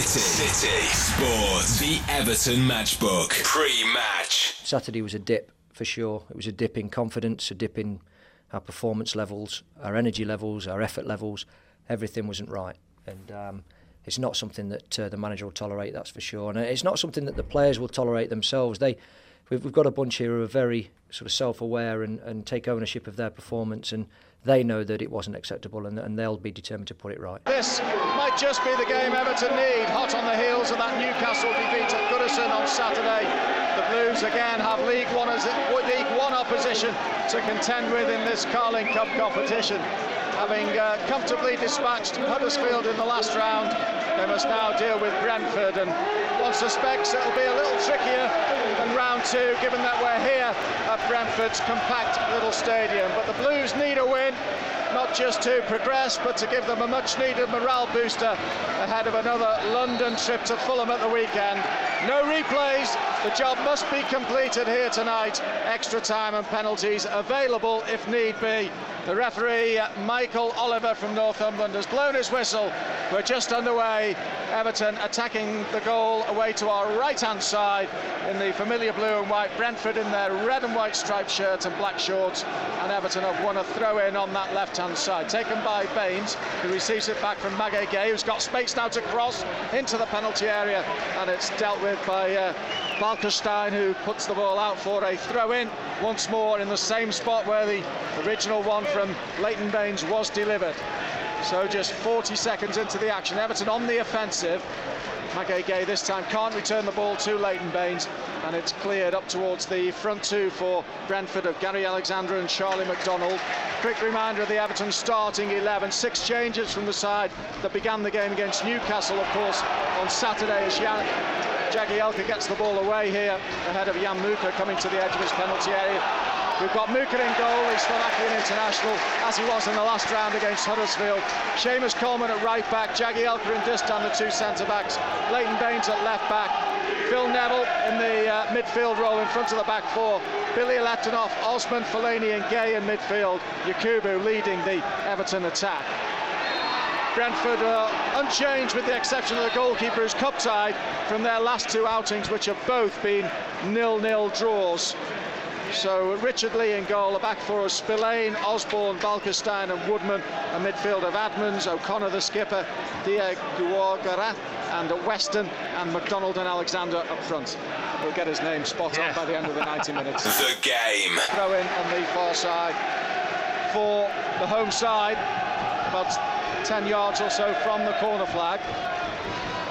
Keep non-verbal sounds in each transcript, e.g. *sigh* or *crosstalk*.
City. City. Sports. The Everton Matchbook. Pre-match. Saturday was a dip for sure. It was a dip in confidence, a dip in our performance levels, our energy levels, our effort levels. Everything wasn't right, and um, it's not something that uh, the manager will tolerate. That's for sure, and it's not something that the players will tolerate themselves. They, we've, got a bunch here who are very sort of self-aware and, and take ownership of their performance and they know that it wasn't acceptable and, and they'll be determined to put it right. This might just be the game Everton need, hot on the heels of that Newcastle defeat at Goodison on Saturday. The Blues again have League One, League One opposition to contend with in this Carling Cup competition. Having uh, comfortably dispatched Huddersfield in the last round, they must now deal with Brentford and one suspects it'll be a little trickier than round two given that we're here at Brentford's compact little stadium. But the Blues need a win not just to progress, but to give them a much needed morale booster ahead of another London trip to Fulham at the weekend. No replays, the job must be completed here tonight. Extra time and penalties available if need be. The referee, Michael Oliver from Northumberland, has blown his whistle. We're just underway. Everton attacking the goal away to our right hand side in the familiar blue and white. Brentford in their red and white striped shirts and black shorts. And Everton have won a throw in on that left hand side, taken by Baines, who receives it back from Gueye, who's got space now to cross into the penalty area. And it's dealt with by uh, who puts the ball out for a throw in once more in the same spot where the original one from Leighton Baines was delivered. So just 40 seconds into the action, Everton on the offensive. Gueye this time can't return the ball to Leighton Baines and it's cleared up towards the front two for Brentford of Gary Alexander and Charlie McDonald. Quick reminder of the Everton starting 11. Six changes from the side that began the game against Newcastle, of course, on Saturday as Jan- Jagielka gets the ball away here ahead of Jan Mucha coming to the edge of his penalty area. We've got Mucha in goal, he's Slovakian international, as he was in the last round against Huddersfield. Seamus Coleman at right back, Jagielka and Distin, the two centre backs. Leighton Baines at left back. Phil Neville in the uh, midfield role in front of the back four. Bilyaletdinov, Osman, Fellaini and Gueye in midfield. Yakubu leading the Everton attack. Brentford are unchanged with the exception of the goalkeeper's cup tied from their last two outings, which have both been nil-nil draws. So Richard Lee in goal, a back four of Spillane, Osborne, Balkestein and Woodman, a midfield of Adams, O'Connor the skipper, Diego Diagouraga and Weston and McDonald and Alexander up front. We'll get his name spot on by the end of the 90 minutes. *laughs* The game. Throw in on the far side for the home side, about 10 yards or so from the corner flag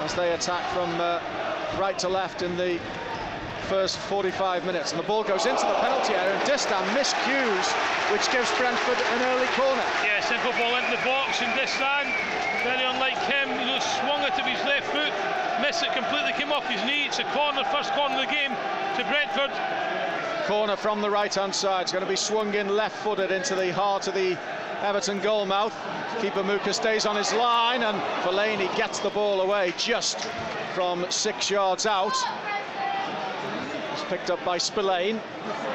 as they attack from uh, right to left in the first 45 minutes and the ball goes into the penalty area and Distin miscues which gives Brentford an early corner. Yeah, simple ball into the box and Distin, very unlike him, you know, swung it to his left foot, missed it completely, came off his knee, it's a corner, first corner of the game to Brentford. Corner from the right hand side, it's going to be swung in left footed into the heart of the Everton goal mouth. Keeper Mucha stays on his line and Fellaini gets the ball away just from six yards out. Picked up by Spillane,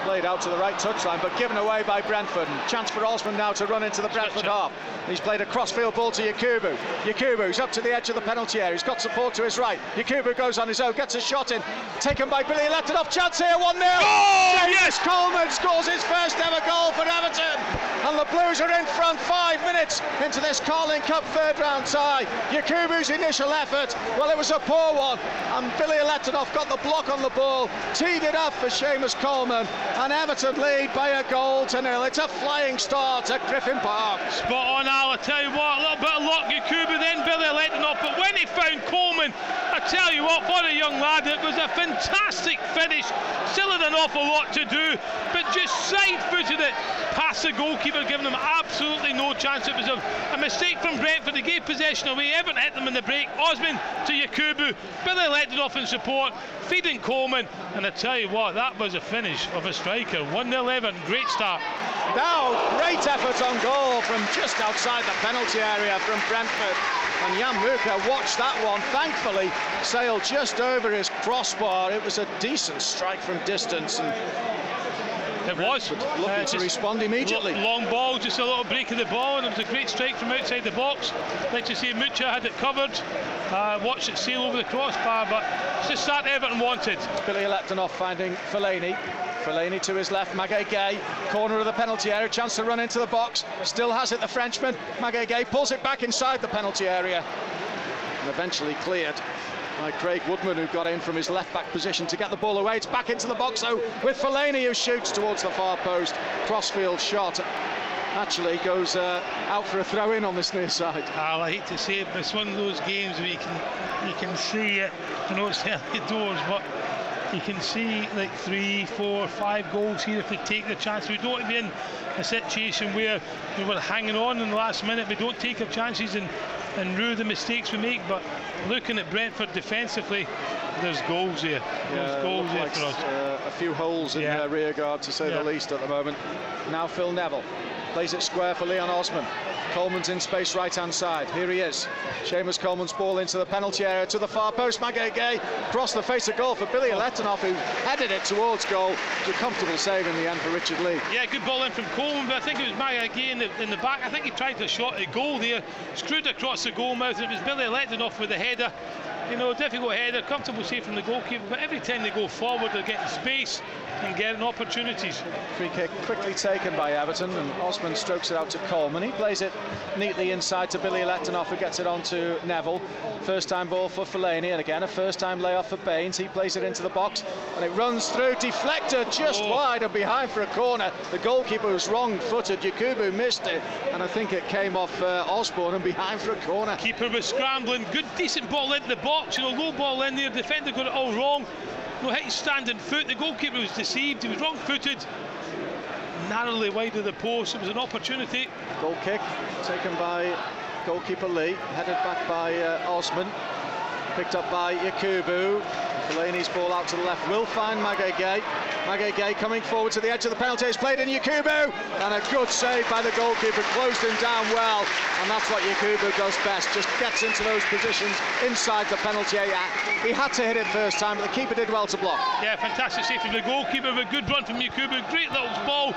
played out to the right touchline, but given away by Brentford. And chance for Osman now to run into the Brentford half. He's played a crossfield ball to Yakubu. Yakubu's up to the edge of the penalty area. He's got support to his right. Yakubu goes on his own, gets a shot in, taken by Bilyaletdinov. Chance here, 1 0. Oh, yes! Coleman scores his first ever goal for Everton. And the Blues are in front five minutes into this Carling Cup third round tie. Yakubu's initial effort, well, it was a poor one. And Bilyaletdinov got the block on the ball, teed it up for Seamus Coleman. And Everton lead by a goal to nil. It's a flying start at Griffin Park. Spot on, Al. I tell you what, a little bit of luck, Yakubu, then Billy off. But when he found Coleman, I tell you what, what a young lad. It was a fantastic finish. Still had an awful lot to do, but just side footed it past the goalkeeper, giving them absolutely no chance. It was a, a mistake from Brentford. They gave possession away. Everton hit them in the break. Osman to Yakubu. Billy off in support, feeding Coleman. And I tell you what, that was a finish of a striker. 1 0 Everton. Great start. Now, great effort on goal from just outside the penalty area from Brentford. And Jan Mucha watched that one, thankfully, sailed just over his crossbar. It was a decent strike from distance. And It was. looking Uh, to respond immediately. Long ball, just a little break of the ball, and it was a great strike from outside the box. Like to see Mucha had it covered. uh, watched it sail over the crossbar, but it's just that Everton wanted. It's Bilyaletdinov finding Fellaini. Fellaini to his left, Magaye Gueye, corner of the penalty area, chance to run into the box, still has it the Frenchman, Magaye Gueye pulls it back inside the penalty area, and eventually cleared by Craig Woodman, who got in from his left back position to get the ball away. It's back into the box though with Fellaini, who shoots towards the far post. Crossfield shot actually goes uh, out for a throw in on this near side. Al, I hate to say it, but it's one of those games where you can you can see it. I know it's *laughs* early doors, but you can see like three, four, five goals here if we take the chance. We don't be in a situation where we were hanging on in the last minute. We don't take our chances and and rue the mistakes we make. But looking at Brentford defensively, there's goals here. There's Yeah, goals here like, for us. uh, a few holes in Yeah. their rear guard, to say Yeah. the least, at the moment. Now Phil Neville plays it square for Leon Osman. Coleman's in space right hand side. Here he is. Seamus Coleman's ball into the penalty area to the far post. Magaye Gueye across the face of goal for Bilyaletdinov, who headed it towards goal. It a comfortable save in the end for Richard Lee. Yeah, good ball in from Coleman, but I think it was Gueye in the, in the back. I think he tried to shot a goal there, screwed across the goal mouth. It was Bilyaletdinov with the header. You know, difficult header, comfortable save from the goalkeeper, but every time they go forward, they're getting space and getting opportunities. Free kick quickly taken by Everton, and Osman strokes it out to Coleman. He plays it neatly inside to Bilyaletdinov, who gets it on to Neville. First time ball for Fellaini, and again a first time layoff for Baines. He plays it into the box, and it runs through, deflector just Oh. wide and behind for a corner. The goalkeeper was wrong footed, Yakubu missed it, and I think it came off uh, Osborne and behind for a corner. Keeper was scrambling, good, decent ball into the box, you know, low ball in there. Defender got it all wrong. No hit standing foot. The goalkeeper was deceived. He was wrong footed. Narrowly wide of the post. It was an opportunity. Goal kick taken by goalkeeper Lee, headed back by uh, Osman, picked up by Yakubu. Fellaini's ball out to the left will find. Magaye Gueye coming forward to the edge of the penalty. It's played in Yakubu, and a good save by the goalkeeper, closed him down well, and that's what Yakubu does best. Just gets into those positions inside the penalty area. He had to hit it first time, but the keeper did well to block. Yeah, fantastic save from the goalkeeper. A good run from Yakubu. Great little ball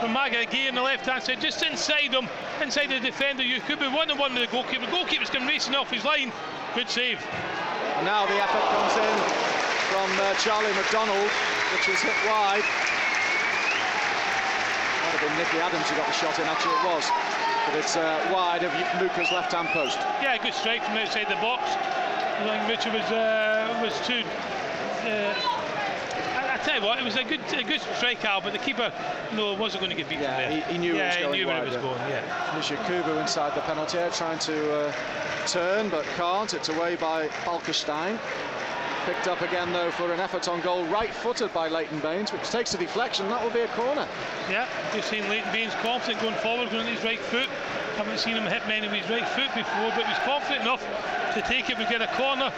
from Magaye Gueye on the left hand side, just inside him, inside the defender. Yakubu one on one with the goalkeeper. The goalkeeper's come racing off his line. Good save. And now the effort comes in from uh, Charlie McDonald, which is hit wide. Might have been Nicky Adams who got the shot in, actually it was. But it's uh, wide of Luca's left-hand post. Yeah, good strike from outside the box. I think Richard was uh, was too. Uh, tell you what, it was a good a good strike out, but the keeper no wasn't going to get beat Yeah, from there. he- he knew yeah, he knew where it was going. Yeah. There's Yakubu inside the penalty area, trying to uh, turn, but can't. It's away by Balkestein. Picked up again, though, for an effort on goal, right-footed by Leighton Baines, which takes a deflection. That will be a corner. Yeah, just seen Leighton Baines confident going forward, going on his right foot. Haven't seen him hit many with his right foot before, but he's confident enough to take it. We get a corner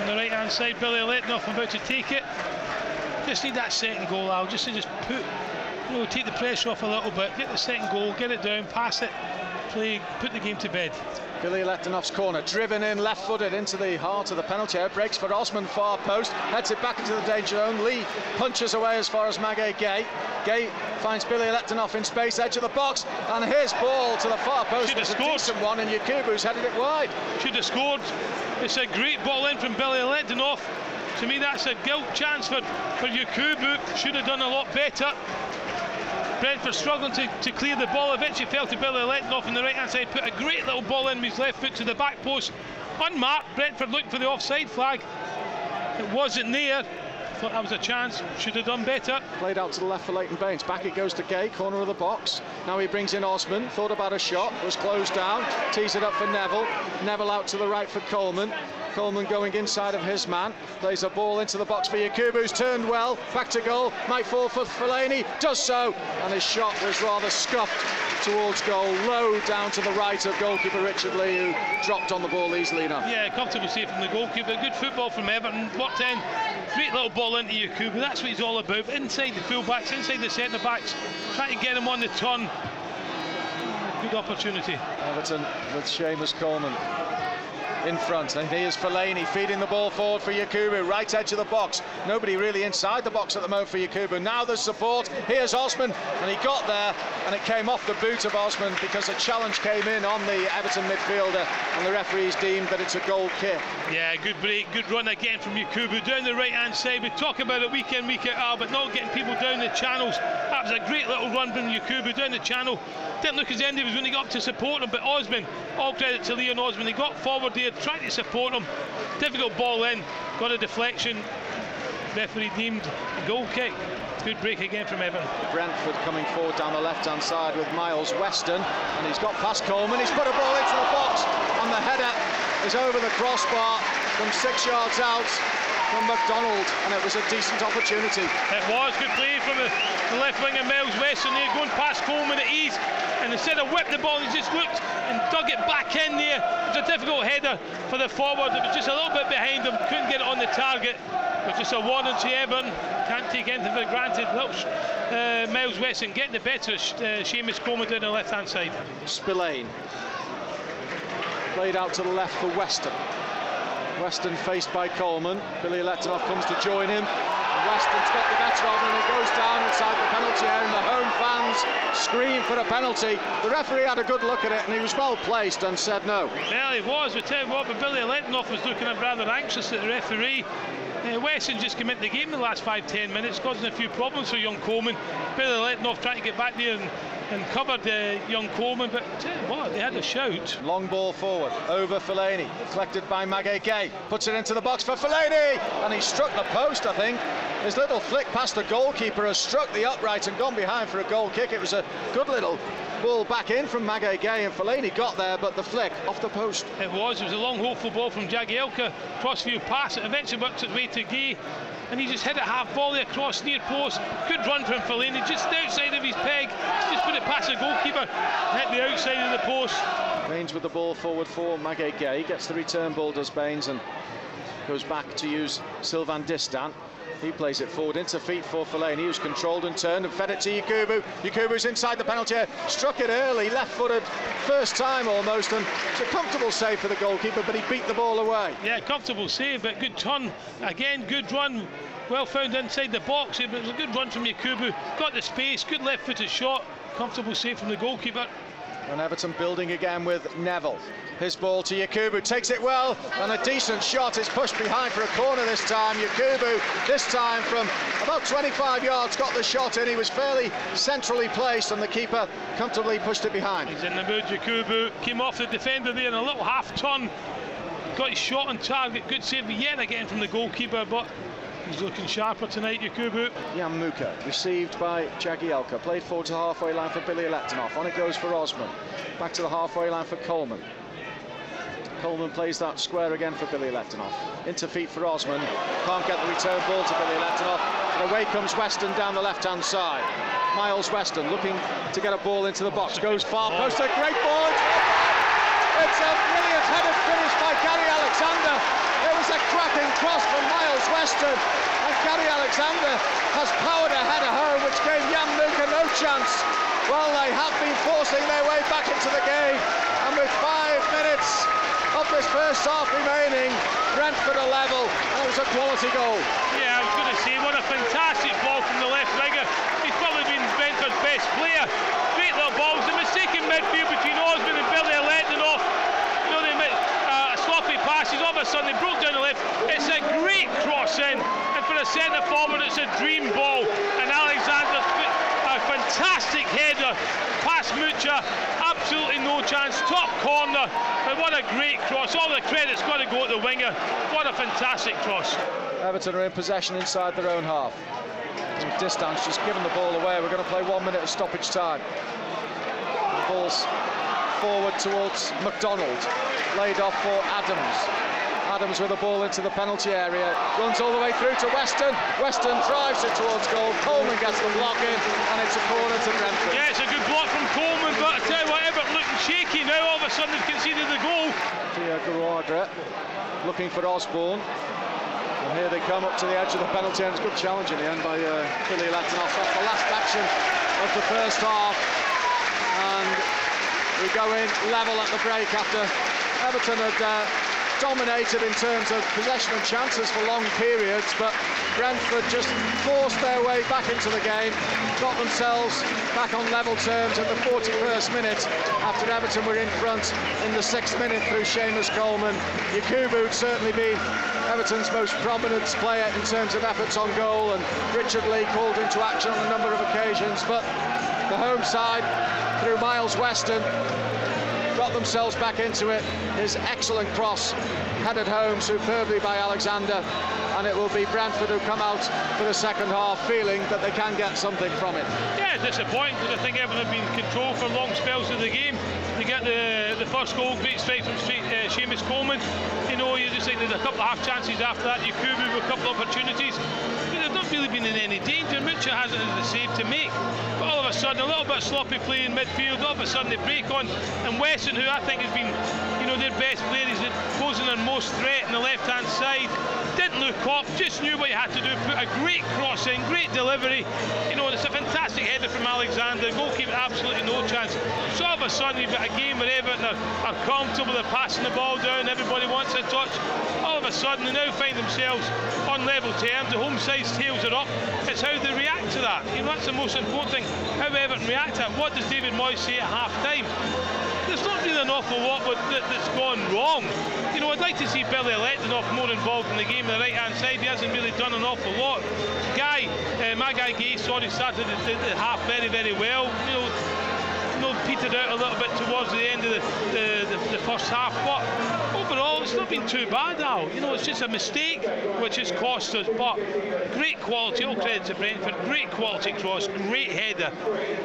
on the right hand side. Bilyaletdinov about to take it. Just need that second goal out, just to just put, you know, take the pressure off a little bit, get the second goal, get it down, pass it, play, put the game to bed. Bilyaletdinov's corner, driven in left-footed into the heart of the penalty area, breaks for Osman far post, heads it back into the danger zone. Lee punches away as far as Magaye Gueye. Gueye finds Bilyaletdinov in space, edge of the box, and his ball to the far post Should have scored. decent one, and Yakubu's headed it wide. Should have scored. It's a great ball in from Bilyaletdinov. To me, that's a gilt chance for, for Yakubu. Should have done a lot better. Brentford struggling to, to clear the ball. Eventually fell to Bilyaletdinov on the right hand side. Put a great little ball in with his left foot to the back post. Unmarked. Brentford looking for the offside flag. It wasn't there. Thought that was a chance. Should have done better. Played out to the left for Leighton Baines. Back it goes to Gueye, corner of the box. Now he brings in Osman. Thought about a shot, was closed down. Tees it up for Neville. Neville out to the right for Coleman. Coleman going inside of his man. Plays a ball into the box for Yakubu's turned well. Back to goal. Might fall for Fellaini. Does so. And his shot was rather scuffed towards goal. Low down to the right of goalkeeper Richard Lee, who dropped on the ball easily enough. Yeah, comfortable save from the goalkeeper. Good football from Everton. Worked in. Great little ball into Yakubu. That's what he's all about. Inside the full-backs, inside the centre backs, trying to get him on the turn. Good opportunity. Everton with Seamus Coleman. In front. And here's Fellaini feeding the ball forward for Yakubu, right edge of the box. Nobody really inside the box at the moment for Yakubu. Now there's support. Here's Osman, and he got there, and it came off the boot of Osman because a challenge came in on the Everton midfielder, and the referees deemed that it's a goal kick. Yeah, good break, good run again from Yakubu down the right hand side. We talk about it week in, week out, but not getting people down the channels. That was a great little run from Yakubu down the channel. Didn't look as end he was when he got up to support him, but Osman, all credit to Leon Osman, he got forward there, tried to support him. Difficult ball in, got a deflection. Referee deemed goal kick. Good break again from Evan. Brentford coming forward down the left hand side with Myles Weston, and he's got past Coleman. He's put a ball into the box, and the header is over the crossbar from six yards out from McDonald, and it was a decent opportunity. It was good play from the, the left winger Myles Weston there, going past Coleman at ease, and instead of whip the ball, he just looked and dug it back in there. It was a difficult header for the forward. It was just a little bit behind him, couldn't get it on the target. But just a warning to Everton, can't take anything for granted. Little, uh, Myles Weston getting the better of uh, Seamus Coleman down the left hand side. Spillane played out to the left for Weston. Weston faced by Coleman. Bilyaletdinov comes to join him. Weston's got the better of him and goes down inside the penalty area the home fans scream for a penalty. The referee had a good look at it and he was well placed and said no. Well, he was. We tell you what, but Bilyaletdinov was looking rather anxious at the referee. Uh, Weston just came into the game in the last five, ten minutes, causing a few problems for young Coleman. Billy Letanoff trying to get back there and, and covered uh, young Coleman, but what, they had a shout. Long ball forward, over Fellaini, collected by Gueye, puts it into the box for Fellaini, and he struck the post, I think. His little flick past the goalkeeper has struck the upright and gone behind for a goal kick. It was a good little ball back in from Magaye Gueye, and Fellaini got there, but the flick off the post. It was. It was a long, hopeful ball from Jagielka. Crossfield pass. It eventually worked its way to Gueye. And he just hit it half volley across near post. Good run from Fellaini, just outside of his peg. Just put it past the goalkeeper. Hit the outside of the post. Baines with the ball forward for Magaye Gueye. Gets the return ball, does Baines, and goes back to use Sylvain Distin. He plays it forward into feet for Fellaini, who's controlled and turned and fed it to Yakubu. Yakubu's inside the penalty area, struck it early, left-footed, first time almost, and it's a comfortable save for the goalkeeper, but he beat the ball away. Yeah, comfortable save, but good turn. Again, good run. Well found inside the box. but It was a good run from Yakubu. Got the space, good left-footed shot. Comfortable save from the goalkeeper. And Everton building again with Neville. His ball to Yakubu, takes it well, and a decent shot is pushed behind for a corner this time. Yakubu, this time from about 25 yards, got the shot in. He was fairly centrally placed, and the keeper comfortably pushed it behind. He's in the mood, Yakubu. Came off the defender there in a little half turn. Got his shot on target. Good save yet again from the goalkeeper, but He's looking sharper tonight, Yakubu. Jan Mucha, received by Jagielka, played forward to the halfway line for Bilyaletdinov. On it goes for Osman. Back to the halfway line for Coleman. Coleman plays that square again for Bilyaletdinov. Into feet for Osman. Can't get the return ball to Bilyaletdinov. And away comes Weston down the left-hand side. Myles Weston looking to get a ball into the box. Goes far post. A great ball. It's a brilliant headed finish by Gary Alexander. It was a cracking cross from Myles Weston. And Gary Alexander has powered ahead of home, which gave Jan Mucha no chance. Well, they have been forcing their way back into the game. And with five minutes of this first half remaining. Brentford are level, and it was a quality goal. Yeah, I was going to say, what a fantastic ball from the left winger. He's probably been Brentford's best player. Great little balls. The mistaken midfield between Osman and Billy are letting off. You know, they made uh, sloppy they broke down the left. It's a great cross in, and for a centre forward, it's a dream ball. And Alexander, a fantastic header past Mucha, absolutely no chance. Top corner, and what a great cross. All the credit's got to go to the winger. What a fantastic cross. Everton are in possession inside their own half. Distance just giving the ball away. We're going to play one minute of stoppage time. The ball's forward towards McDonald, laid off for Adams. Adams with the ball into the penalty area, runs all the way through to Weston. Weston drives it towards goal. Coleman gets the block in, and it's a corner to Brentford. Yeah, it's a good block from Coleman, but I tell you what, Everton looking shaky now. All of a sudden, they've conceded the goal. Diagouraga looking for Osborne. And here they come up to the edge of the penalty, area. it's a good challenge in the end by uh, Bilyaletdinov. That's the last action of the first half. And we go in level at the break after Everton had uh, dominated in terms of possession and chances for long periods, but Brentford just forced their way back into the game, got themselves back on level terms in the 41st minute after Everton were in front in the sixth minute through Seamus Coleman. Yakubu would certainly be Everton's most prominent player in terms of efforts on goal, and Richard Lee called into action on a number of occasions, but the home side through Myles Weston themselves back into it. His excellent cross headed home superbly by Alexander and it will be Brentford who come out for the second half feeling that they can get something from it. Yeah, disappointing because I think everyone have been controlled for long spells of the game. They get the the first goal, great strike from uh, Seamus Coleman. You know, you just think there's a couple of half chances after that. Yakubu with a couple of opportunities. Really been in any danger. Mucha hasn't had save to make. But all of a sudden, a little bit sloppy play in midfield. All of a sudden, they break on. And Weston, who I think has been, you know, their best player, is posing their most threat on the left-hand side. Didn't look off, just knew what he had to do. Put a great cross in, great delivery. You know, it's a fantastic header from Alexander. Goalkeeper absolutely no chance. So all of a sudden, you've got a game where Everton are, are comfortable, they're passing the ball down, everybody wants a touch. All of a sudden, they now find themselves on level terms. The home side's tails are up. It's how they react to that. You know, that's the most important thing. How Everton react to it. What does David Moyes say at half time? There's not really an awful lot that's gone wrong. You know, I'd like to see Bilyaletdinov more involved in the game on the right hand side. He hasn't really done an awful lot. Guy, uh, my guy Gay, sorry, started the, the, half very, very well. You know, petered out a little bit towards the end of the, the, the, the first half, but overall it's not been too bad, Al. You know, it's just a mistake which has cost us, but great quality, all credit to Brentford, great quality cross, great header,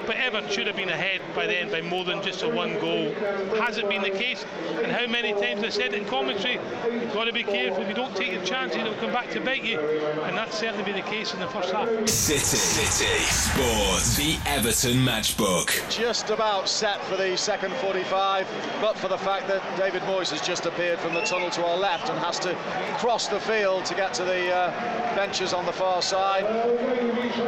but Everton should have been ahead by then by more than just a one goal. Has it been the case? And how many times I said in commentary, you've got to be careful, if you don't take your chances, it'll come back to bite you, and that's certainly been the case in the first half. City, City, Sports, the Everton Matchbook. Just about about set for the second 45, but for the fact that David Moyes has just appeared from the tunnel to our left and has to cross the field to get to the uh, benches on the far side.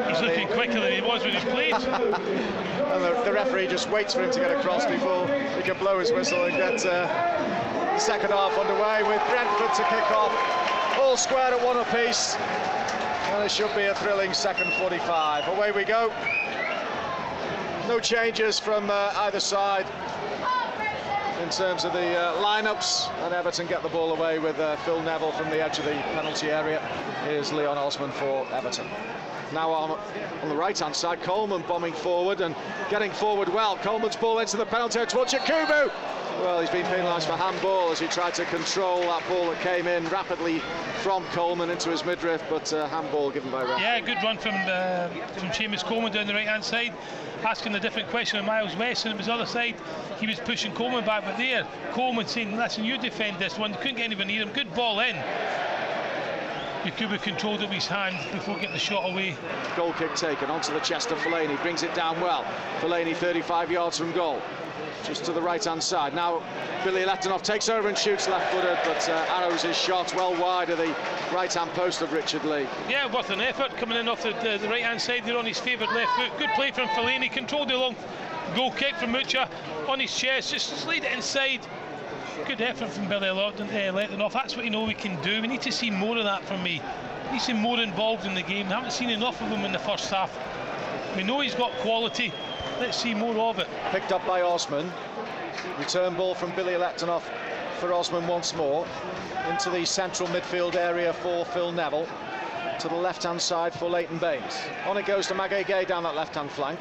He's and looking the... quicker than he was when he played. and the, the, referee just waits for him to get across before he can blow his whistle and get uh, the second half underway with Brentford to kick off. All square at one apiece. And it should be a thrilling second 45. Away we go. No changes from uh, either side in terms of the uh, lineups, and Everton get the ball away with uh, Phil Neville from the edge of the penalty area. Here's Leon Osman for Everton. Now on, on the right-hand side, Coleman bombing forward and getting forward well. Coleman's ball into the penalty area towards Yakubu. Well, he's been penalised for handball as he tried to control that ball that came in rapidly from Coleman into his midriff, but uh, handball given by Ref. Yeah, good run from uh, from Seamus Coleman down the right-hand side asking a different question of Miles West, and it was the other side. He was pushing Coleman back, but there, Coleman saying, "Listen, you defend this one." Couldn't get anyone near him. Good ball in. Yakubu controlled it with his hand before getting the shot away. Goal kick taken onto the chest of Fellaini, brings it down well. Fellaini 35 yards from goal just to the right-hand side. Now Bilyaletdinov takes over and shoots left-footed, but uh, arrows his shot well wide of the right-hand post of Richard Lee. Yeah, worth an effort coming in off the, the, the right-hand side there on his favourite left foot. Good play from Fellaini, controlled the long goal kick from Mucha on his chest, just slid it inside. Good effort from Bilyaletdinov. That's what you know we can do. We need to see more of that from me. We need to see more involved in the game. We haven't seen enough of him in the first half. We know he's got quality. Let's see more of it. Picked up by Osman. Return ball from Bilyaletdinov for Osman once more. Into the central midfield area for Phil Neville. To the left-hand side for Leighton Baines. On it goes to Magaye Gueye down that left-hand flank.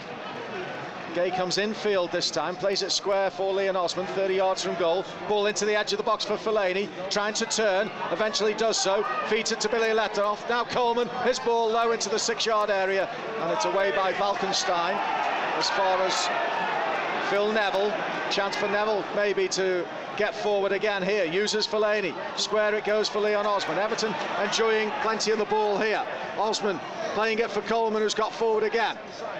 Gueye comes infield this time, plays it square for Leon Osman, 30 yards from goal. Ball into the edge of the box for Fellaini, trying to turn, eventually does so, feeds it to Bilyaletdinov. Now Coleman, his ball low into the six-yard area, and it's away by Balkestein as far as Phil Neville. Chance for Neville maybe to get forward again here. Uses Fellaini. Square it goes for Leon Osman. Everton enjoying plenty of the ball here. Osman playing it for Coleman, who's got forward again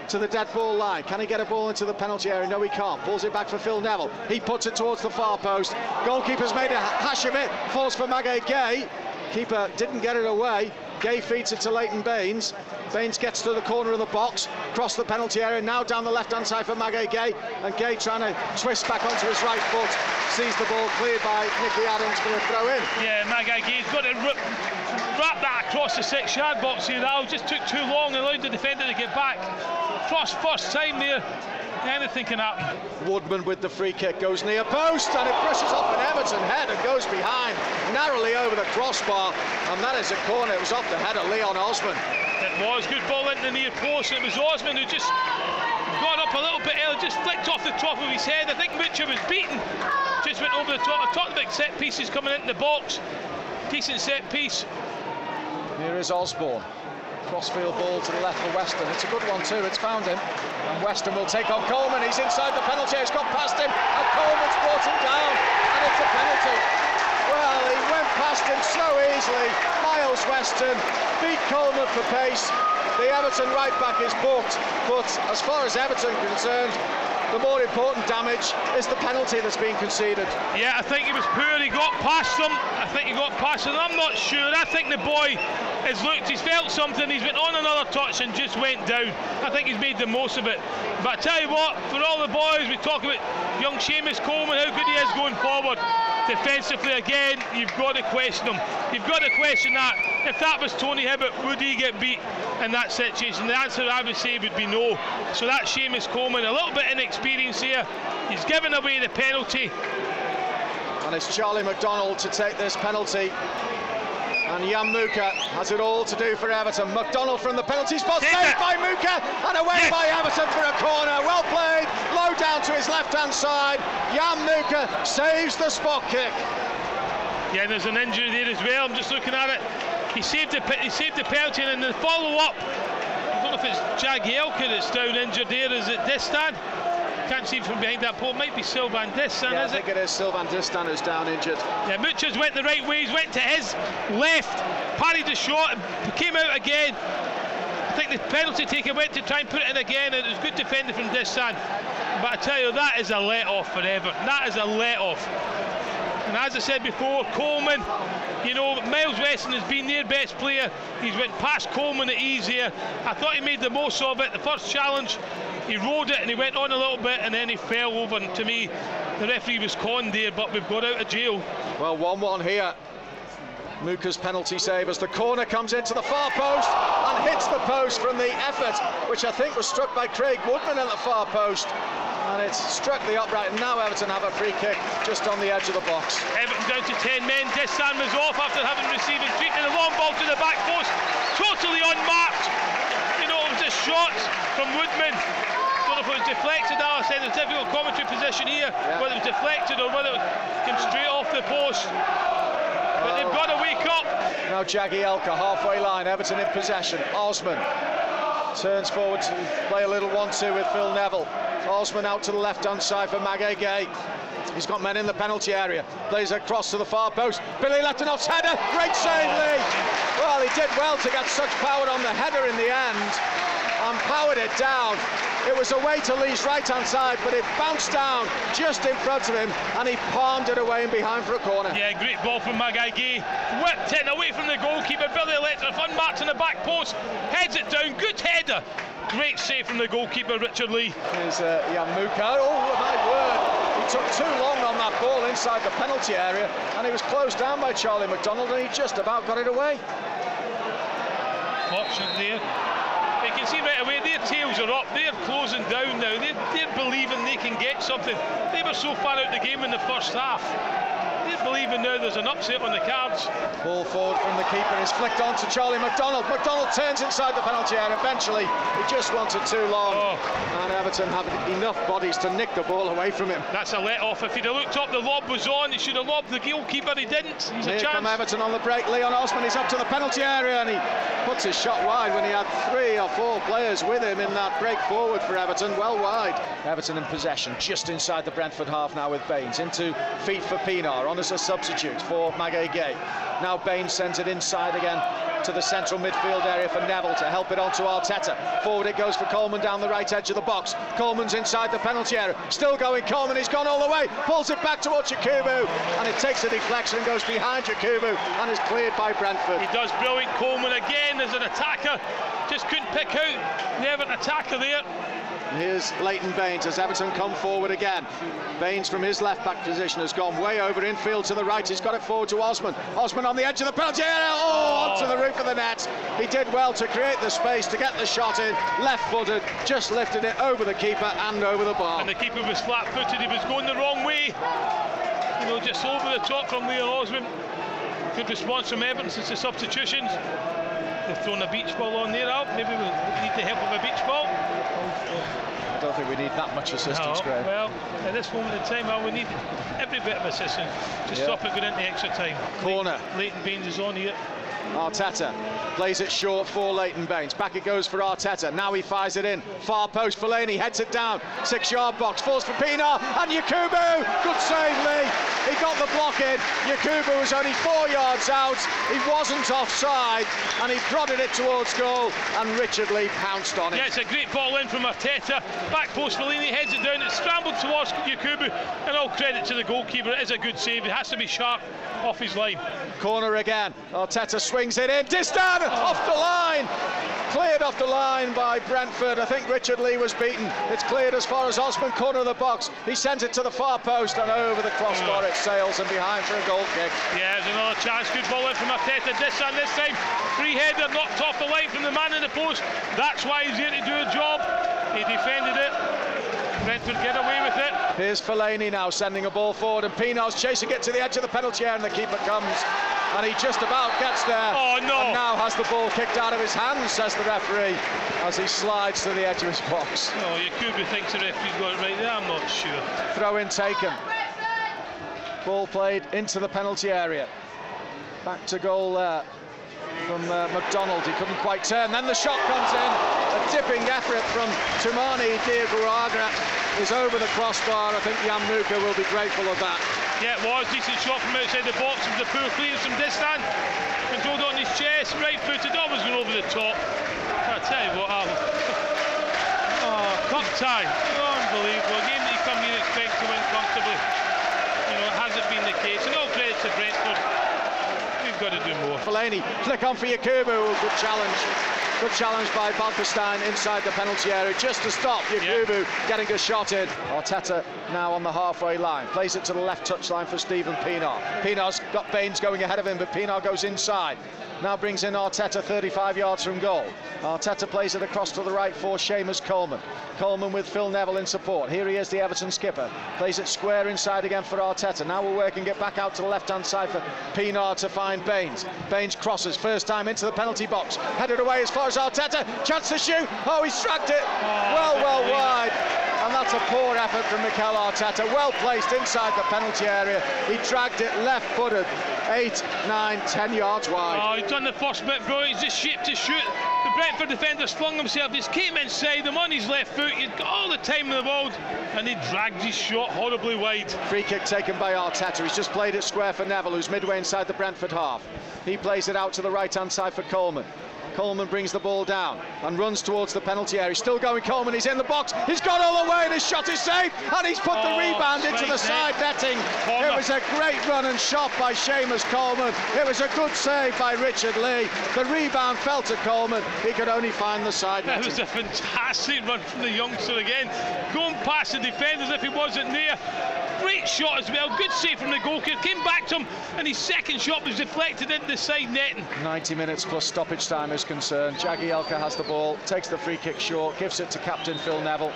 to the dead ball line. Can he get a ball into the penalty area? No, he can't. Pulls it back for Phil Neville. He puts it towards the far post. Goalkeeper's made a hash of it. Falls for Magaye Gueye. Keeper didn't get it away. Gueye feeds it to Leighton Baines. Baines gets to the corner of the box, across the penalty area, now down the left-hand side for Magaye Gueye, and Gueye trying to twist back onto his right foot, sees the ball cleared by Nicky Adams going to throw in. Yeah, Magaye Gueye's got to wrap that across the six-yard box here now. Just took too long, allowed the defender to get back. First, first time there, anything can happen. Woodman with the free kick goes near post and it brushes off an Everton head and goes behind, narrowly over the crossbar, and that is a corner. It was off the head of Leon Osman. It was good ball into the near post. and It was Osman who just got up a little bit early, just flicked off the top of his head. I think Mitchell was beaten. Just went over the top. I talked about set pieces coming into the box. Decent set piece. Here is Osborne. Crossfield ball to the left for Weston. It's a good one too. It's found him. And Weston will take on Coleman. He's inside the penalty. He's got past him. And Coleman's brought him down. And it's a penalty. Well, he went past him so easily. Myles Weston beat Coleman for pace. The Everton right back is booked. But as far as Everton concerned, the more important damage is the penalty that's been conceded. Yeah, I think he was poor. He got past them. I think he got past them. I'm not sure. I think the boy has looked, he's felt something. he's been on another touch and just went down. I think he's made the most of it. But I tell you what, for all the boys, we talk about young Seamus Coleman, how good he is going forward. Defensively, again, you've got to question him. You've got to question that. If that was Tony Hibbert, would he get beat in that situation? The answer I would say would be no. So that's Seamus Coleman, a little bit inexperienced here. He's given away the penalty. And it's Charlie McDonald to take this penalty. And Jan Mucha has it all to do for Everton. McDonald from the penalty spot, Take saved it. by Mucha, and away Yes. by Everton for a corner. Well played, low down to his left-hand side. Jan Mucha saves the spot kick. Yeah, there's an injury there as well. I'm just looking at it. He saved the he saved the penalty, and in the follow up, I don't know if it's Jagielka that's down injured there. Is it Distin? Can't see from behind that pole. Might be Sylvain Distin, Yeah, I is it? think it is Sylvain Distin who's down injured. Yeah, Muchas went the right way. He's went to his left, parried the shot, came out again. I think the penalty taker went to try and put it in again, and it was good defending from Distin. But I tell you, that is a let off forever. That is a let off. And as I said before, Coleman, you know, Myles Weston has been their best player. He's went past Coleman at ease here. I thought he made the most of it. The first challenge, he rode it and he went on a little bit and then he fell over. And to me, the referee was conned there, but we've got out of jail. Well, 1-1 here. Mucha's penalty save as the corner comes into the far post and hits the post from the effort, which I think was struck by Craig Woodman at the far post. And it's struck the upright, and now Everton have a free kick just on the edge of the box. Everton down to 10 men. Distin was off after having received a treatment. A long ball to the back post, totally unmarked. You know, it was a shot from Woodman. If it was deflected. I said it's a difficult commentary position here, whether it was deflected or whether it came straight off the post. But they've got to wake up. Now Jagielka, halfway line, Everton in possession. Osman turns forward to play a little 1-2 with Phil Neville. Osman out to the left-hand side for Magaye Gueye. He's got men in the penalty area. Plays across to the far post. Bilyaletdinov's header. Great save, Lee. Well, he did well to get such power on the header in the end and powered it down. It was away to Lee's right-hand side, but it bounced down just in front of him, and he palmed it away and behind for a corner. Yeah, great ball from Magaye Gueye. Whipped it away from the goalkeeper. Billy Electric unmarked in the back post. Heads it down. Good header. Great save from the goalkeeper, Richard Lee. Here's uh, Jan Mucha. Oh, my word. He took too long on that ball inside the penalty area, and he was closed down by Charlie McDonald, and he just about got it away. option there. Can see right away their tails are up, they're closing down now, they're, they're believing they can get something. They were so far out of the game in the first half. They're in there there's an upset on the cards. Ball forward from the keeper is flicked on to Charlie McDonald. McDonald turns inside the penalty area. Eventually, he just wanted too long. Oh. And Everton have enough bodies to nick the ball away from him. That's a let off. If he'd have looked up, the lob was on. He should have lobbed the goalkeeper. He didn't. He's Here a come. Everton on the break. Leon Osman is up to the penalty area and he puts his shot wide when he had three or four players with him in that break forward for Everton, well wide. Everton in possession, just inside the Brentford half now with Baines. Into feet for Pienaar. On as a substitute for Magaye Gueye. Now Bain sends it inside again to the central midfield area for Neville to help it on to Arteta. Forward it goes for Coleman down the right edge of the box. Coleman's inside the penalty area. Still going Coleman, he's gone all the way. Pulls it back towards Yakubu and it takes a deflection and goes behind Yakubu and is cleared by Brentford. He does brilliant. Coleman again as an attacker. Just couldn't pick out the Everton attacker there. Here's Leighton Baines as Everton come forward again. Baines from his left back position has gone way over infield to the right. He's got it forward to Osman. Osman on the edge of the penalty area. Oh, onto the roof of the net. He did well to create the space to get the shot in. Left footed, just lifted it over the keeper and over the bar. And the keeper was flat footed. He was going the wrong way. You know, just over the top from Leon Osman. Good response from Everton since the substitutions. They've thrown a beach ball on there out. Maybe we need the help of a beach ball. I don't think we need that much assistance, no, Graham. Well, at this moment in time, well, we need every bit of assistance to Yeah. stop it going into extra time. Corner. Leighton Baines is on here. Arteta plays it short for Leighton Baines. Back it goes for Arteta. Now he fires it in. Far post Fellaini heads it down. Six yard box. Falls for Pienaar and Yakubu. Good save, Lee. He got the block in. Yakubu was only four yards out. He wasn't offside and he prodded it towards goal and Richard Lee pounced on it. Yeah, it's a great ball in from Arteta. Back post Fellaini heads it down. It's scrambled towards Yakubu. And all credit to the goalkeeper. It is a good save. It has to be sharp off his line. Corner again. Arteta swings it in. Distin off the line. Cleared off the line by Brentford. I think Richard Lee was beaten. It's cleared as far as Osman, corner of the box. He sends it to the far post and over the crossbar mm. it sails and behind for a goal kick. Yeah, there's another chance. Good ball in from Arteta. This and this time, free header knocked off the line from the man in the post. That's why he's here to do a job. He defended it. Brentford get away with it. Here's Fellaini now sending a ball forward and Pienaar's chasing it to the edge of the penalty area and the keeper comes and he just about gets there. Oh, no. And now has the ball kicked out of his hands, says the referee, as he slides to the edge of his box. No, Yakubu thinks the referee's got it right there. I'm not sure. Throw in taken. Ball played into the penalty area. Back to goal there from uh, McDonald. He couldn't quite turn. Then the shot comes in. A tipping effort from Toumani Diagouraga is over the crossbar. I think Yamuka will be grateful of that. Yeah, it was. Decent shot from outside the box. It was a poor clearance from Distin. Controlled it on his chest. Right footed. Always going over the top. I tell you what, Alan. *laughs* Oh, cup tie. Unbelievable. A game that you come here and expect to win comfortably. You know, it hasn't been the case. And all credit to Brentford. We've got to do more. Fellaini, flick on for Yakubu. Good challenge. Good challenge by Balkestein inside the penalty area just to stop Yakubu getting a shot in. Arteta now on the halfway line. Plays it to the left touchline for Steven Pienaar. Pienaar's got Baines going ahead of him, but Pienaar goes inside. Now brings in Arteta 35 yards from goal. Arteta plays it across to the right for Seamus Coleman. Coleman with Phil Neville in support. Here he is, the Everton skipper. Plays it square inside again for Arteta. Now we're working it back out to the left hand side for Pienaar to find Baines. Baines crosses first time into the penalty box. Headed away as far as Arteta. Chance to shoot. Oh, he's struck it. Well, well wide. And that's a poor effort from Mikel Arteta. Well placed inside the penalty area. He dragged it left footed. Eight, nine, ten yards wide. Oh, he's done the first bit bro. He's just shaped to shoot. The Brentford defender flung himself. He came inside him on his left foot. He's got all the time in the world, and he dragged his shot horribly wide. Free kick taken by Arteta. He's just played it square for Neville, who's midway inside the Brentford half. He plays it out to the right hand side for Coleman. Coleman brings the ball down and runs towards the penalty area. He's Still going Coleman, he's in the box. He's got all the way and his shot is saved. And he's put the Oh, rebound into the side netting. Corner. It was a great run and shot by Seamus Coleman. It was a good save by Richard Lee. The rebound fell to Coleman. He could only find the side netting. That netting. was a fantastic run from the youngster again. Going past the defenders if he wasn't there. Great shot as well. Good save from the goalkeeper. Came back to him, and his second shot was deflected into the side netting. 90 minutes plus stoppage time is concerned. Jagielka has the ball, takes the free kick short, gives it to captain Phil Neville.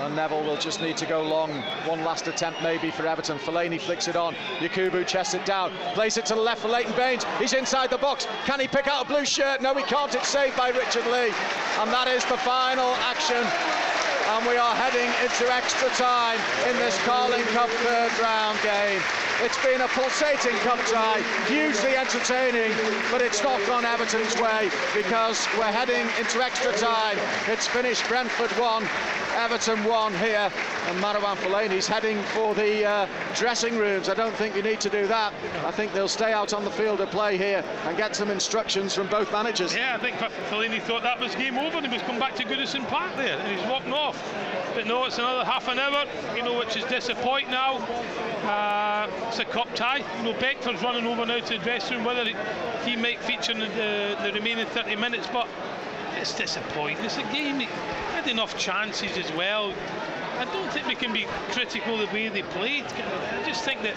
And Neville will just need to go long. One last attempt maybe for Everton. Fellaini flicks it on. Yakubu chests it down, plays it to the left for Leighton Baines. He's inside the box. Can he pick out a blue shirt? No, he can't. It's saved by Richard Lee. And that is the final action. And we are heading into extra time in this Carling Cup third round game. It's been a pulsating cup tie, hugely entertaining, but it's not gone Everton's way because we're heading into extra time. It's finished Brentford 1, Everton 1 here, and Marouane Fellaini's heading for the uh, dressing rooms. I don't think you need to do that. I think they'll stay out on the field of play here and get some instructions from both managers. Yeah, I think Fellaini thought that was game over and he was come back to Goodison Park there and he's walking off. But no, it's another half an hour, you know, which is disappointing now. Uh, it's a cup tie. You know, Beckford's running over now to the dressing room, whether he might feature in the, the remaining 30 minutes, but it's disappointing. It's a game had enough chances as well. I don't think we can be critical of the way they played. I just think that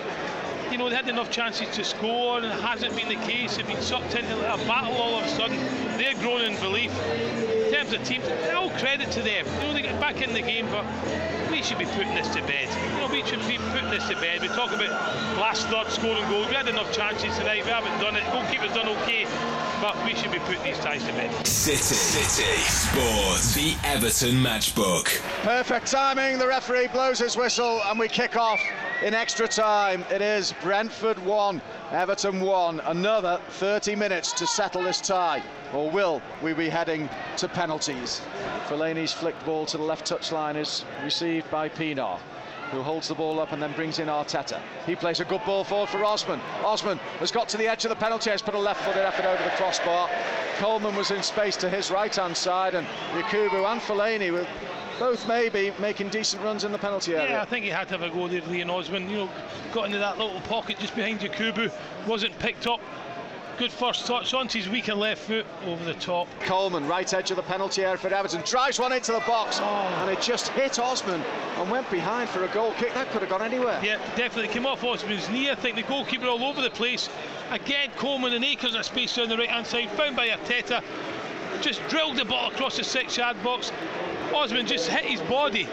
you know, they had enough chances to score, and it hasn't been the case. They've been sucked into a battle all of a sudden. They're growing in belief. In terms of teams, all credit to them. You know, they get back in the game, but should be putting this to bed. You know, we should be putting this to bed. We talk about last third scoring goals. We had enough chances tonight. We haven't done it. Goalkeeper's done okay, but we should be putting these ties to bed. City, City Sports, the Everton matchbook. Perfect timing. The referee blows his whistle, and we kick off in extra time. It is Brentford 1, Everton 1. Another 30 minutes to settle this tie. Or will we be heading to penalties? Fellaini's flicked ball to the left touchline is received by Pienaar who holds the ball up and then brings in Arteta. He plays a good ball forward for Osman. Osman has got to the edge of the penalty, has put a left-footed effort over the crossbar. Coleman was in space to his right-hand side, and Yakubu and Fellaini with both maybe making decent runs in the penalty area. Yeah, I think he had to have a go there, Leon Osman. You know, got into that little pocket just behind Yakubu, wasn't picked up. Good first touch onto his weaker left foot over the top. Coleman, right edge of the penalty area for Everton, drives one into the box, oh. and it just hit Osman and went behind for a goal kick. That could have gone anywhere. Yeah, definitely came off Osman's knee. I think the goalkeeper all over the place. Again, Coleman and acres of space down the right hand side, found by Arteta. Just drilled the ball across the six yard box. Osman just hit his body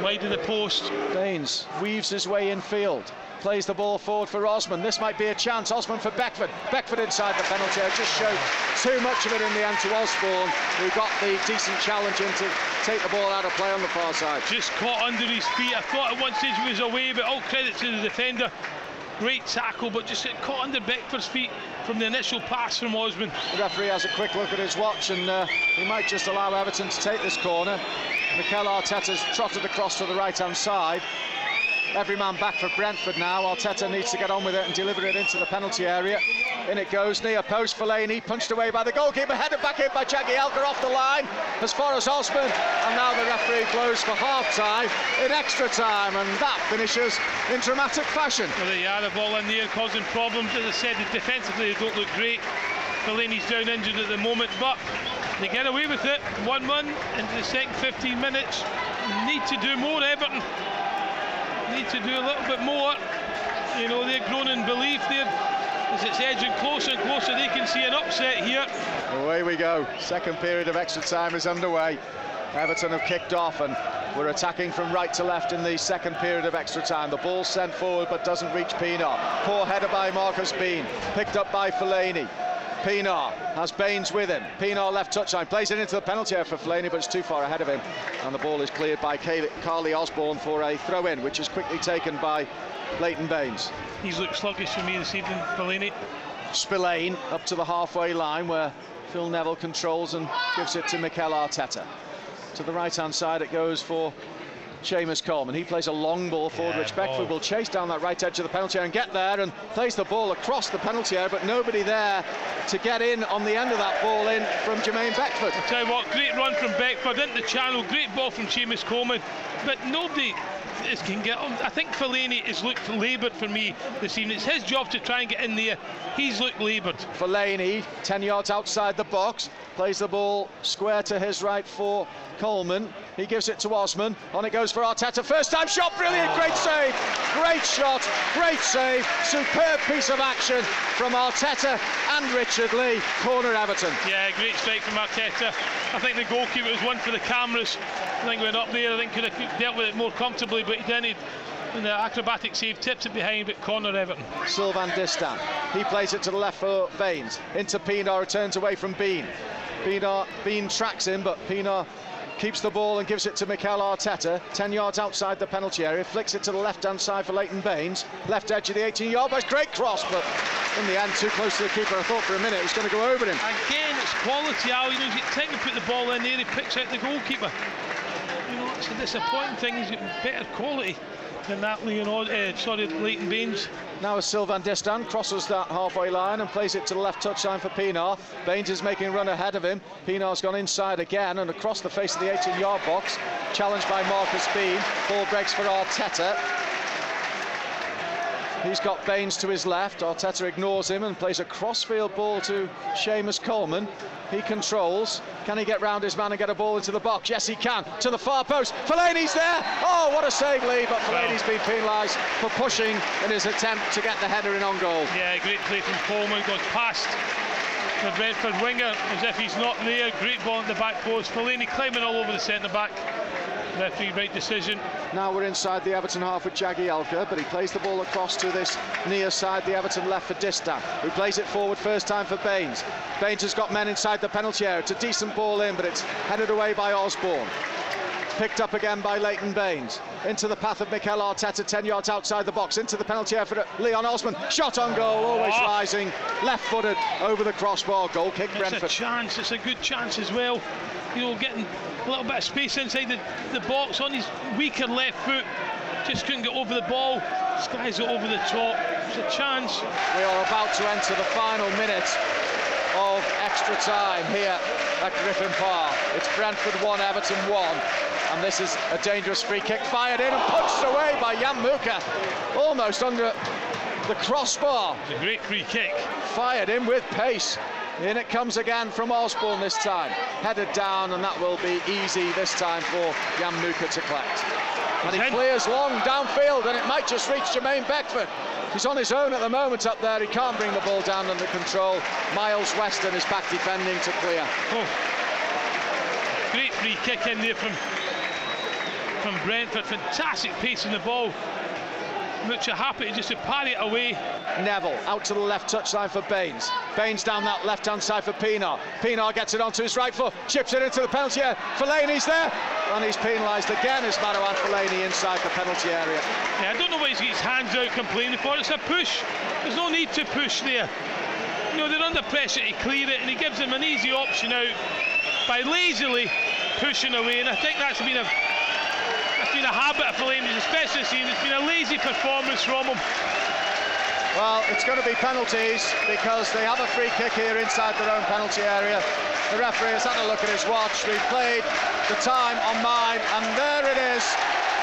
wide of the post. Baines weaves his way in field. Plays the ball forward for Osman. This might be a chance. Osman for Beckford. Beckford inside the penalty area. Just showed too much of it in the end to Osborne, who got the decent challenge in to take the ball out of play on the far side. Just caught under his feet. I thought at one stage he was away, but all credit to the defender. Great tackle, but just caught under Beckford's feet from the initial pass from Osman. The referee has a quick look at his watch and uh, he might just allow Everton to take this corner. Mikel Arteta's trotted across to the right-hand side. Every man back for Brentford now. Arteta needs to get on with it and deliver it into the penalty area. In it goes, near post for Fellaini, punched away by the goalkeeper, headed back in by Jagielka off the line, as far as Osman. And now the referee blows for half-time in extra time, and that finishes in dramatic fashion. Well, yeah, the ball in there causing problems. As I said, defensively they don't look great. Fellaini's down injured at the moment, but they get away with it. 1-1 into the second 15 minutes. Need to do more, Everton need to do a little bit more. You know, they're grown in belief there. As it's edging closer and closer, they can see an upset here. Away we go. Second period of extra time is underway. Everton have kicked off and we're attacking from right to left in the second period of extra time. The ball sent forward but doesn't reach Pienaar. Poor header by Marcus Bean. Picked up by Fellaini. Pienaar has Baines with him. Pienaar left touchline, plays it into the penalty area for Fellaini, but it's too far ahead of him. And the ball is cleared by Karleigh Osborne for a throw in, which is quickly taken by Leighton Baines. He's looked sluggish for me this evening, Fellaini. Spillane up to the halfway line where Phil Neville controls and gives it to Mikel Arteta. To the right hand side it goes for Seamus Coleman. He plays a long ball forward, yeah, which Beckford will chase down that right edge of the penalty area and get there and plays the ball across the penalty area, but nobody there to get in on the end of that ball in from Jermaine Beckford. I'll tell you what, great run from Beckford into the channel, great ball from Seamus Coleman, but nobody is can get on. I think Fellaini has looked laboured for me this evening. It's his job to try and get in there. He's looked laboured. Fellaini, 10 yards outside the box, plays the ball square to his right for Coleman. He gives it to Osman. On it goes for Arteta. First time shot, brilliant, great save. Great shot, great save. Superb piece of action from Arteta and Richard Lee. Corner Everton. Yeah, great strike from Arteta. I think the goalkeeper was one for the cameras. I think went up there, I think could have dealt with it more comfortably, but then he didn't. The acrobatic save tips it behind, but corner Everton. Sylvain Distin. He plays it to the left for Baines. Into Pienaar, oh, returns away from Bean. Pienaar, Bean tracks him, but Pienaar keeps the ball and gives it to Mikel Arteta, 10 yards outside the penalty area, flicks it to the left hand side for Leighton Baines, left edge of the 18 yard box, great cross, but in the end, too close to the keeper. I thought for a minute it was going to go over him. Again, it's quality, Al. You know, taking to put the ball in there, he picks out the goalkeeper. You know, it's a disappointing thing, he's got better quality than that Leon, uh, sorry, Leighton Baines. Now as Sylvain Distin crosses that halfway line and plays it to the left touchline for Pienaar. Baines is making a run ahead of him. Pienaar's gone inside again and across the face of the 18 yard box. Challenged by Marcus Bean. Ball breaks for Arteta. He's got Baines to his left. Arteta ignores him and plays a crossfield ball to Seamus Coleman. He controls. Can he get round his man and get a ball into the box? Yes, he can. To the far post. Fellaini's there. Oh, what a save, Lee. But Fellaini's been penalised for pushing in his attempt to get the header in on goal. Yeah, great play from Coleman. Goes past the Brentford winger as if he's not there. Great ball in the back post. Fellaini climbing all over the centre back. Referee, right decision. Now we're inside the Everton half with Jagielka, but he plays the ball across to this near side, the Everton left for Distin, who plays it forward first time for Baines. Baines has got men inside the penalty area. It's a decent ball in, but it's headed away by Osborne. Picked up again by Leighton Baines. Into the path of Mikel Arteta, 10 yards outside the box. Into the penalty area for Leon Osman. Shot on goal, always oh. rising. Left footed over the crossbar. Goal kick, it's Brentford. It's a chance, it's a good chance as well. You know, getting a little bit of space inside the, the box on his weaker left foot. Just couldn't get over the ball. Skies it over the top. It's a chance. We are about to enter the final minute of extra time here at Griffin Park. It's Brentford 1, Everton 1. And this is a dangerous free kick fired in and punched away by Jan Mucha. Almost under the crossbar. It's a great free kick. Fired in with pace. In it comes again from Osborne this time. Headed down, and that will be easy this time for Jan Mucha to collect. And he clears long downfield, and it might just reach Jermaine Beckford. He's on his own at the moment up there. He can't bring the ball down under control. Myles Weston is back defending to clear. Oh. Great free kick in there from from Brentford. Fantastic pace in the ball are happy just to parry it away. Neville out to the left touchline for Baines. Baines down that left hand side for Pienaar. Pienaar gets it onto his right foot, chips it into the penalty area. Fellaini's there, and he's penalised again as Marouane Fellaini inside the penalty area. Yeah, I don't know why he's got his hands out complaining for. It's a push. There's no need to push there. You know, they're under pressure to clear it, and he gives them an easy option out by lazily pushing away, and I think that's been a that's been a habit of Fellaini's, especially season. It's been a lazy performance from him. Well, it's going to be penalties because they have a free kick here inside their own penalty area. The referee has had a look at his watch. We've played the time on mine, and there it is.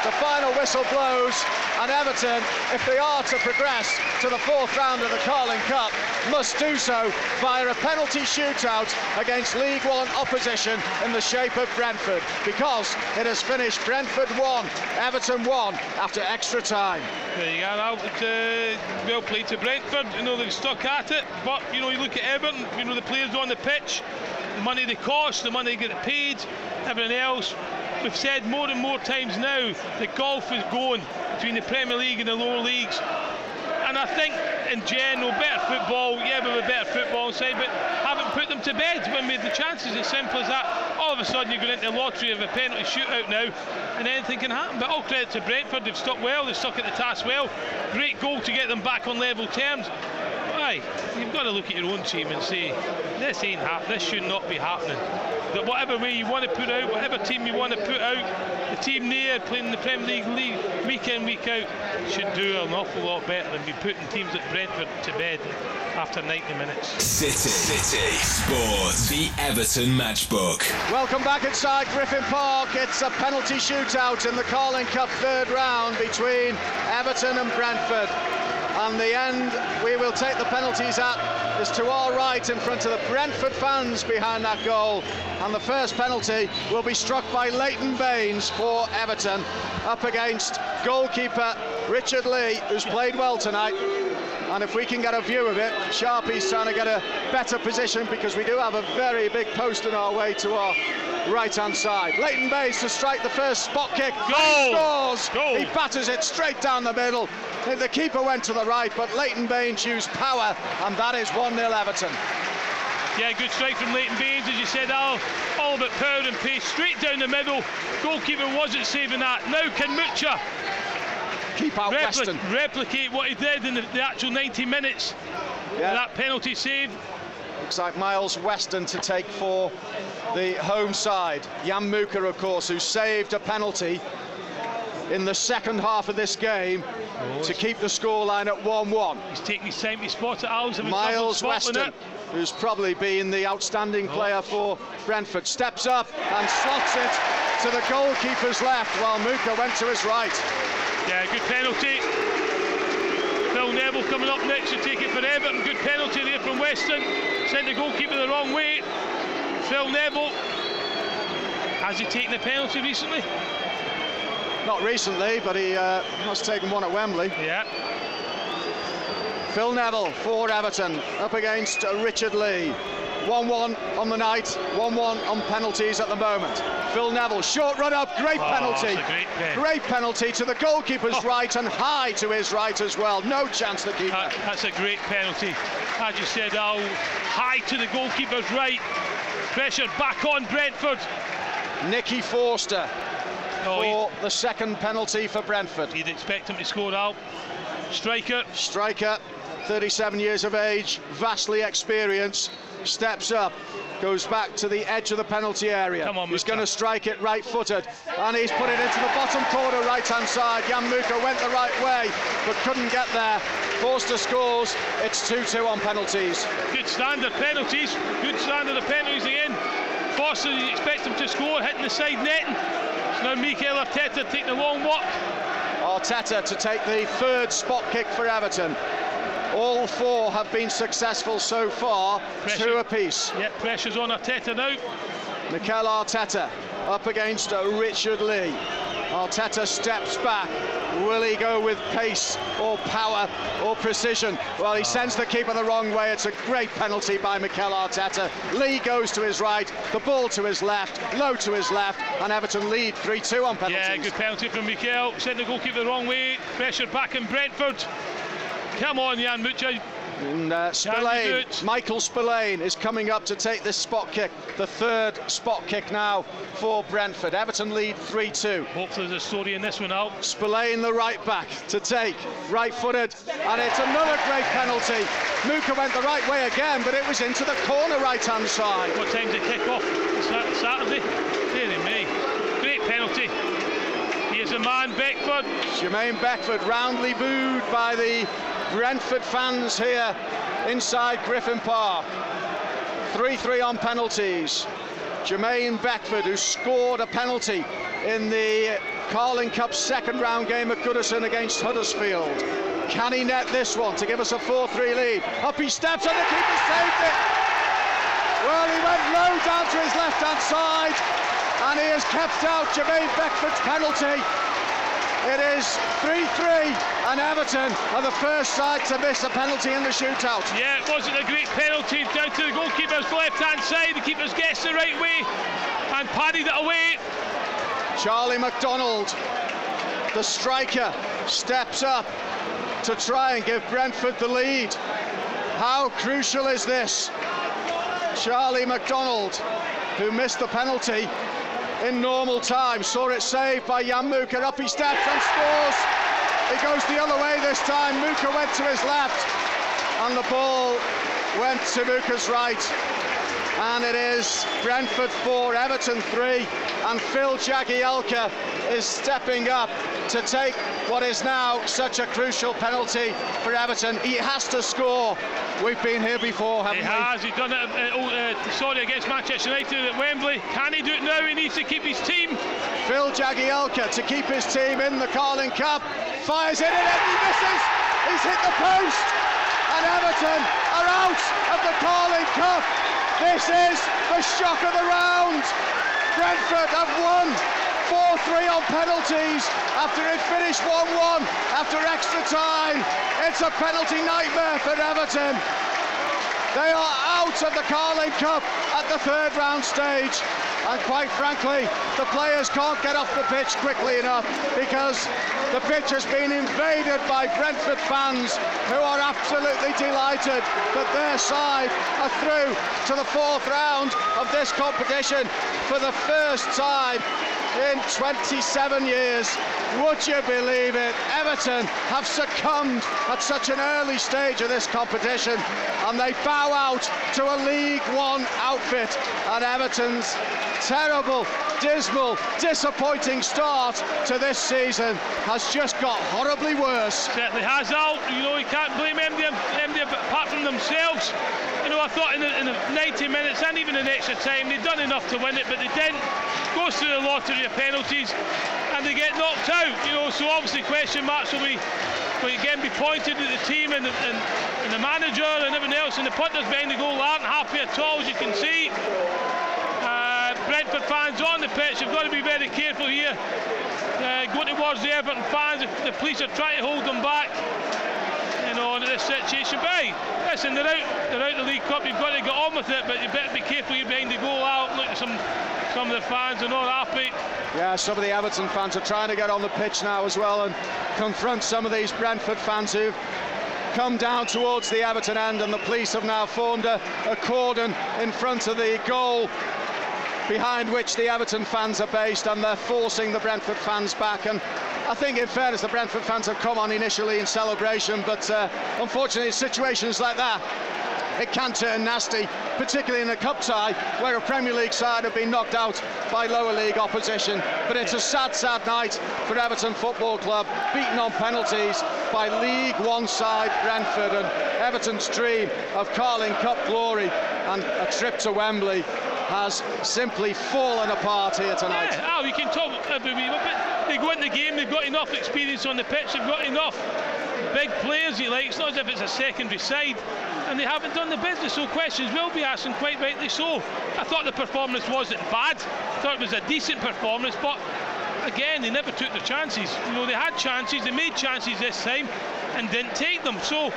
The final whistle blows, and Everton, if they are to progress to the fourth round of the Carling Cup, must do so via a penalty shootout against League One opposition in the shape of Brentford, because it has finished Brentford 1, Everton 1 after extra time. There you go, Albert. Uh, well played to Brentford. You know, they've stuck at it, but you know, you look at Everton, you know, the players on the pitch, the money they cost, the money they get paid, everything else we've said more and more times now that golf is going between the Premier League and the lower leagues. And I think in general, better football, yeah, we have a better football side, but haven't put them to bed when we had the chances. As simple as that. All of a sudden, you're going into the lottery of a penalty shootout now, and anything can happen. But all credit to Brentford, they've stuck well, they've stuck at the task well. Great goal to get them back on level terms. Aye, you've got to look at your own team and say, this ain't happening, this should not be happening. That whatever way you want to put out, whatever team you want to put out, the team near playing the Premier League league week in, week out, should do an awful lot better than be putting teams at Brentford to bed after 90 minutes. City, City Sports, the Everton Matchbook. Welcome back inside Griffin Park. It's a penalty shootout in the Carling Cup third round between Everton and Brentford. And the end we will take the penalties at is to our right in front of the Brentford fans behind that goal. And the first penalty will be struck by Leighton Baines for Everton up against goalkeeper Richard Lee, who's played well tonight. And if we can get a view of it, Sharpie's trying to get a better position because we do have a very big post in our way to our right hand side. Leighton Baines to strike the first spot kick. Goal! He scores! Goal. He batters it straight down the middle. The keeper went to the right, but Leighton Baines used power, and that is 1 0 Everton. Yeah, good strike from Leighton Baines, as you said, Al. All but power and pace, straight down the middle. Goalkeeper wasn't saving that. Now can Mucha keep out repli- Weston. replicate what he did in the, the actual 90 minutes. Yeah. That penalty save. Looks like Myles Weston to take for the home side. Jan Mucha, of course, who saved a penalty in the second half of this game to keep the scoreline at 1-1. He's taking his time spot it. Al's Myles Weston, it. who's probably been the outstanding oh. player for Brentford, steps up and slots it to the goalkeeper's left while Mucha went to his right. Yeah, good penalty. Neville coming up next to take it for Everton. Good penalty there from Weston. Sent the goalkeeper the wrong way. Phil Neville. Has he taken a penalty recently? Not recently, but he uh, has taken one at Wembley. Yeah. Phil Neville for Everton up against Richard Lee. 1-1 on the night, 1-1 on penalties at the moment. Phil Neville, short run up, great Oh, penalty. great. Great penalty to the goalkeeper's Oh. right and high to his right as well. No chance to keep That- that's a great penalty. As you said, Al, high to the goalkeeper's right. Pressure back on Brentford. Nicky Forster Oh, for the second penalty for Brentford. you'd expect him to score out. Striker. Striker, 37 years of age, vastly experienced, steps up, goes back to the edge of the penalty area. On, he's going to strike it right footed, and he's put it into the bottom corner right hand side. Jan Mucha went the right way, but couldn't get there. Forster scores, it's 2 2 on penalties. Good standard penalties. Good standard of penalties again. Forster, you expect him to score, hitting the side netting. It's now Mikel Arteta taking the long walk. Arteta to take the third spot kick for Everton. All four have been successful so far, Pressure. two apiece. Yeah, pressure's on Arteta now. Mikel Arteta up against Richard Lee. Arteta steps back. Will he go with pace or power or precision? Well, he sends the keeper the wrong way. It's a great penalty by Mikel Arteta. Lee goes to his right, the ball to his left, low to his left, and Everton lead 3 2 on penalties. Yeah, good penalty from Mikel. Sent the goalkeeper the wrong way. Pressure back in Brentford. Come on, Jan Mucha. And uh, Can you do Spillane. Michael Spillane is coming up to take this spot kick, the third spot kick now for Brentford. Everton lead 3 2. Hopefully there's a story in this one out. Spillane the right back to take, right footed, and it's another great penalty. Mucha went the right way again, but it was into the corner right hand side. What time's it kick off? Sat- Saturday? Dear me. Great penalty. Here's a man, Beckford. Jermaine Beckford roundly booed by the Brentford fans here inside Griffin Park. 3 3 on penalties. Jermaine Beckford, who scored a penalty in the Carling Cup second round game at Goodison against Huddersfield. Can he net this one to give us a 4 3 lead? Up he steps and the keeper saved it. Well, he went low down to his left hand side and he has kept out Jermaine Beckford's penalty. It is 3-3 and Everton are the first side to miss a penalty in the shootout. Yeah, it wasn't a great penalty down to the goalkeeper's left hand side. The keeper's guessed the right way and padded it away. Charlie McDonald, the striker, steps up to try and give Brentford the lead. How crucial is this? Charlie McDonald, who missed the penalty in normal time, saw it saved by Jan Mucha. Up he steps and scores. He goes the other way this time. Mucha went to his left, and the ball went to Mucha's right. And it is Brentford 4, Everton 3, and Phil Jagielka is stepping up to take what is now such a crucial penalty for Everton. He has to score. We've been here before, haven't He we? has. He's done it. Uh, oh, uh, sorry, against Manchester United at Wembley. Can he do it now? He needs to keep his team. Phil Jagielka to keep his team in the Carling Cup. Fires in it and he misses. He's hit the post. And Everton are out of the Carling Cup. This is the shock of the round. Brentford have won 4-3 on penalties after it finished 1-1 after extra time. It's a penalty nightmare for Everton. They are out of the Carling Cup at the third round stage. And quite frankly, the players can't get off the pitch quickly enough because the pitch has been invaded by Brentford fans who are absolutely delighted that their side are through to the fourth round of this competition for the first time in 27 years. Would you believe it? Everton have succumbed at such an early stage of this competition and they bow out to a League One outfit. And Everton's terrible, dismal, disappointing start to this season has just got horribly worse. Certainly has, Al. You know, you can't blame MD, MD apart from themselves. You know, I thought in the, in the 90 minutes and even in extra time, they'd done enough to win it, but they didn't. Goes through the lottery of penalties and they get knocked out. You know, so obviously question marks will be will again be pointed at the team and the, and, and the manager and everyone else. And the punters behind the goal aren't happy at all, as you can see. Uh, Brentford fans on the pitch have got to be very careful here. Uh, go towards the Everton fans. The police are trying to hold them back. Know, in this situation. But hey, listen, they're out, they're out the League Cup. You've got to get on with it, but you better be careful. You're behind the goal out. Look at some some of the fans are not happy. Yeah, some of the Everton fans are trying to get on the pitch now as well and confront some of these Brentford fans who've come down towards the Everton end and the police have now formed a, a cordon in front of the goal behind which the Everton fans are based and they're forcing the Brentford fans back and I think in fairness the Brentford fans have come on initially in celebration but uh, unfortunately situations like that it can turn nasty, particularly in a cup tie where a Premier League side have been knocked out by lower league opposition. But it's a sad, sad night for Everton Football Club, beaten on penalties by League One side Brentford and Everton's dream of Carling Cup glory and a trip to Wembley has simply fallen apart here tonight. Yeah, oh, you can talk uh, every week, but they go in the game, they've got enough experience on the pitch, they've got enough big players he likes, not as if it's a secondary side and they haven't done the business. So questions will be asked, and quite rightly so. I thought the performance wasn't bad. I thought it was a decent performance, but again, they never took the chances. You know, they had chances, they made chances this time, and didn't take them. So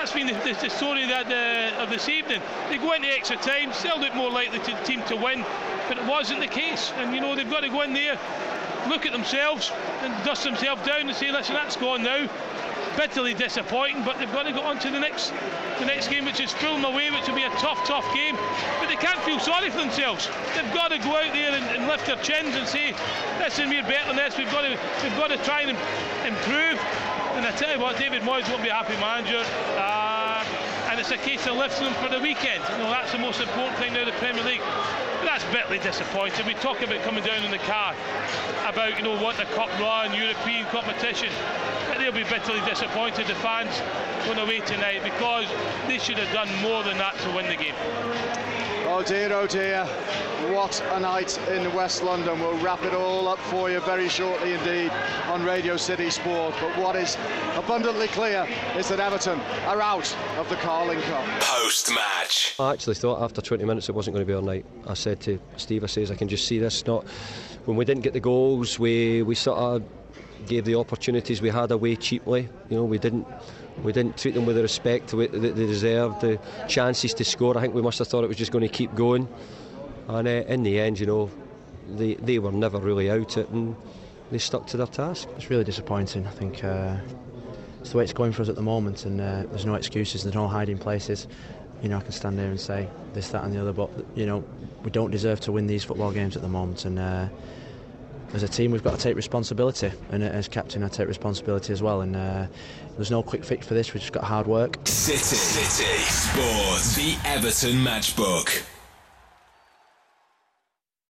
that's been the, the, the story that uh, of this evening. They go into extra time, still look more likely to the team to win, but it wasn't the case. And you know, they've got to go in there, look at themselves, and dust themselves down and say, listen, that's gone now bitterly disappointing, but they've got to go on to the next the next game, which is Fulham away, which will be a tough, tough game. But they can't feel sorry for themselves. They've got to go out there and, and lift their chins and say, "Listen, we're better than this. We've got to we've got to try and improve." And I tell you what, David Moyes won't be a happy manager. Uh, and it's a case of lifting them for the weekend. You know, that's the most important thing now, in the Premier League. But that's bitterly disappointing. We talk about coming down in the car, about you know what the cup run, European competition. But they'll be bitterly disappointed, the fans, going away tonight because they should have done more than that to win the game. Oh dear, oh dear. What a night in West London. We'll wrap it all up for you very shortly indeed on Radio City Sport. But what is abundantly clear is that Everton are out of the Carling Cup. Post match. I actually thought after 20 minutes it wasn't going to be our night. I said to Steve, I says, I can just see this. Not when we didn't get the goals, we we sort of gave the opportunities we had away cheaply. You know, we didn't we didn't treat them with the respect that they deserved. The chances to score, I think we must have thought it was just going to keep going. And uh, in the end, you know, they they were never really out it, and they stuck to their task. It's really disappointing. I think uh, it's the way it's going for us at the moment, and uh, there's no excuses, there's no hiding places. You know, I can stand here and say this, that, and the other, but you know, we don't deserve to win these football games at the moment, and uh, as a team, we've got to take responsibility, and as captain, I take responsibility as well. And uh, there's no quick fix for this. We've just got hard work. City, City Sports, the Everton Matchbook.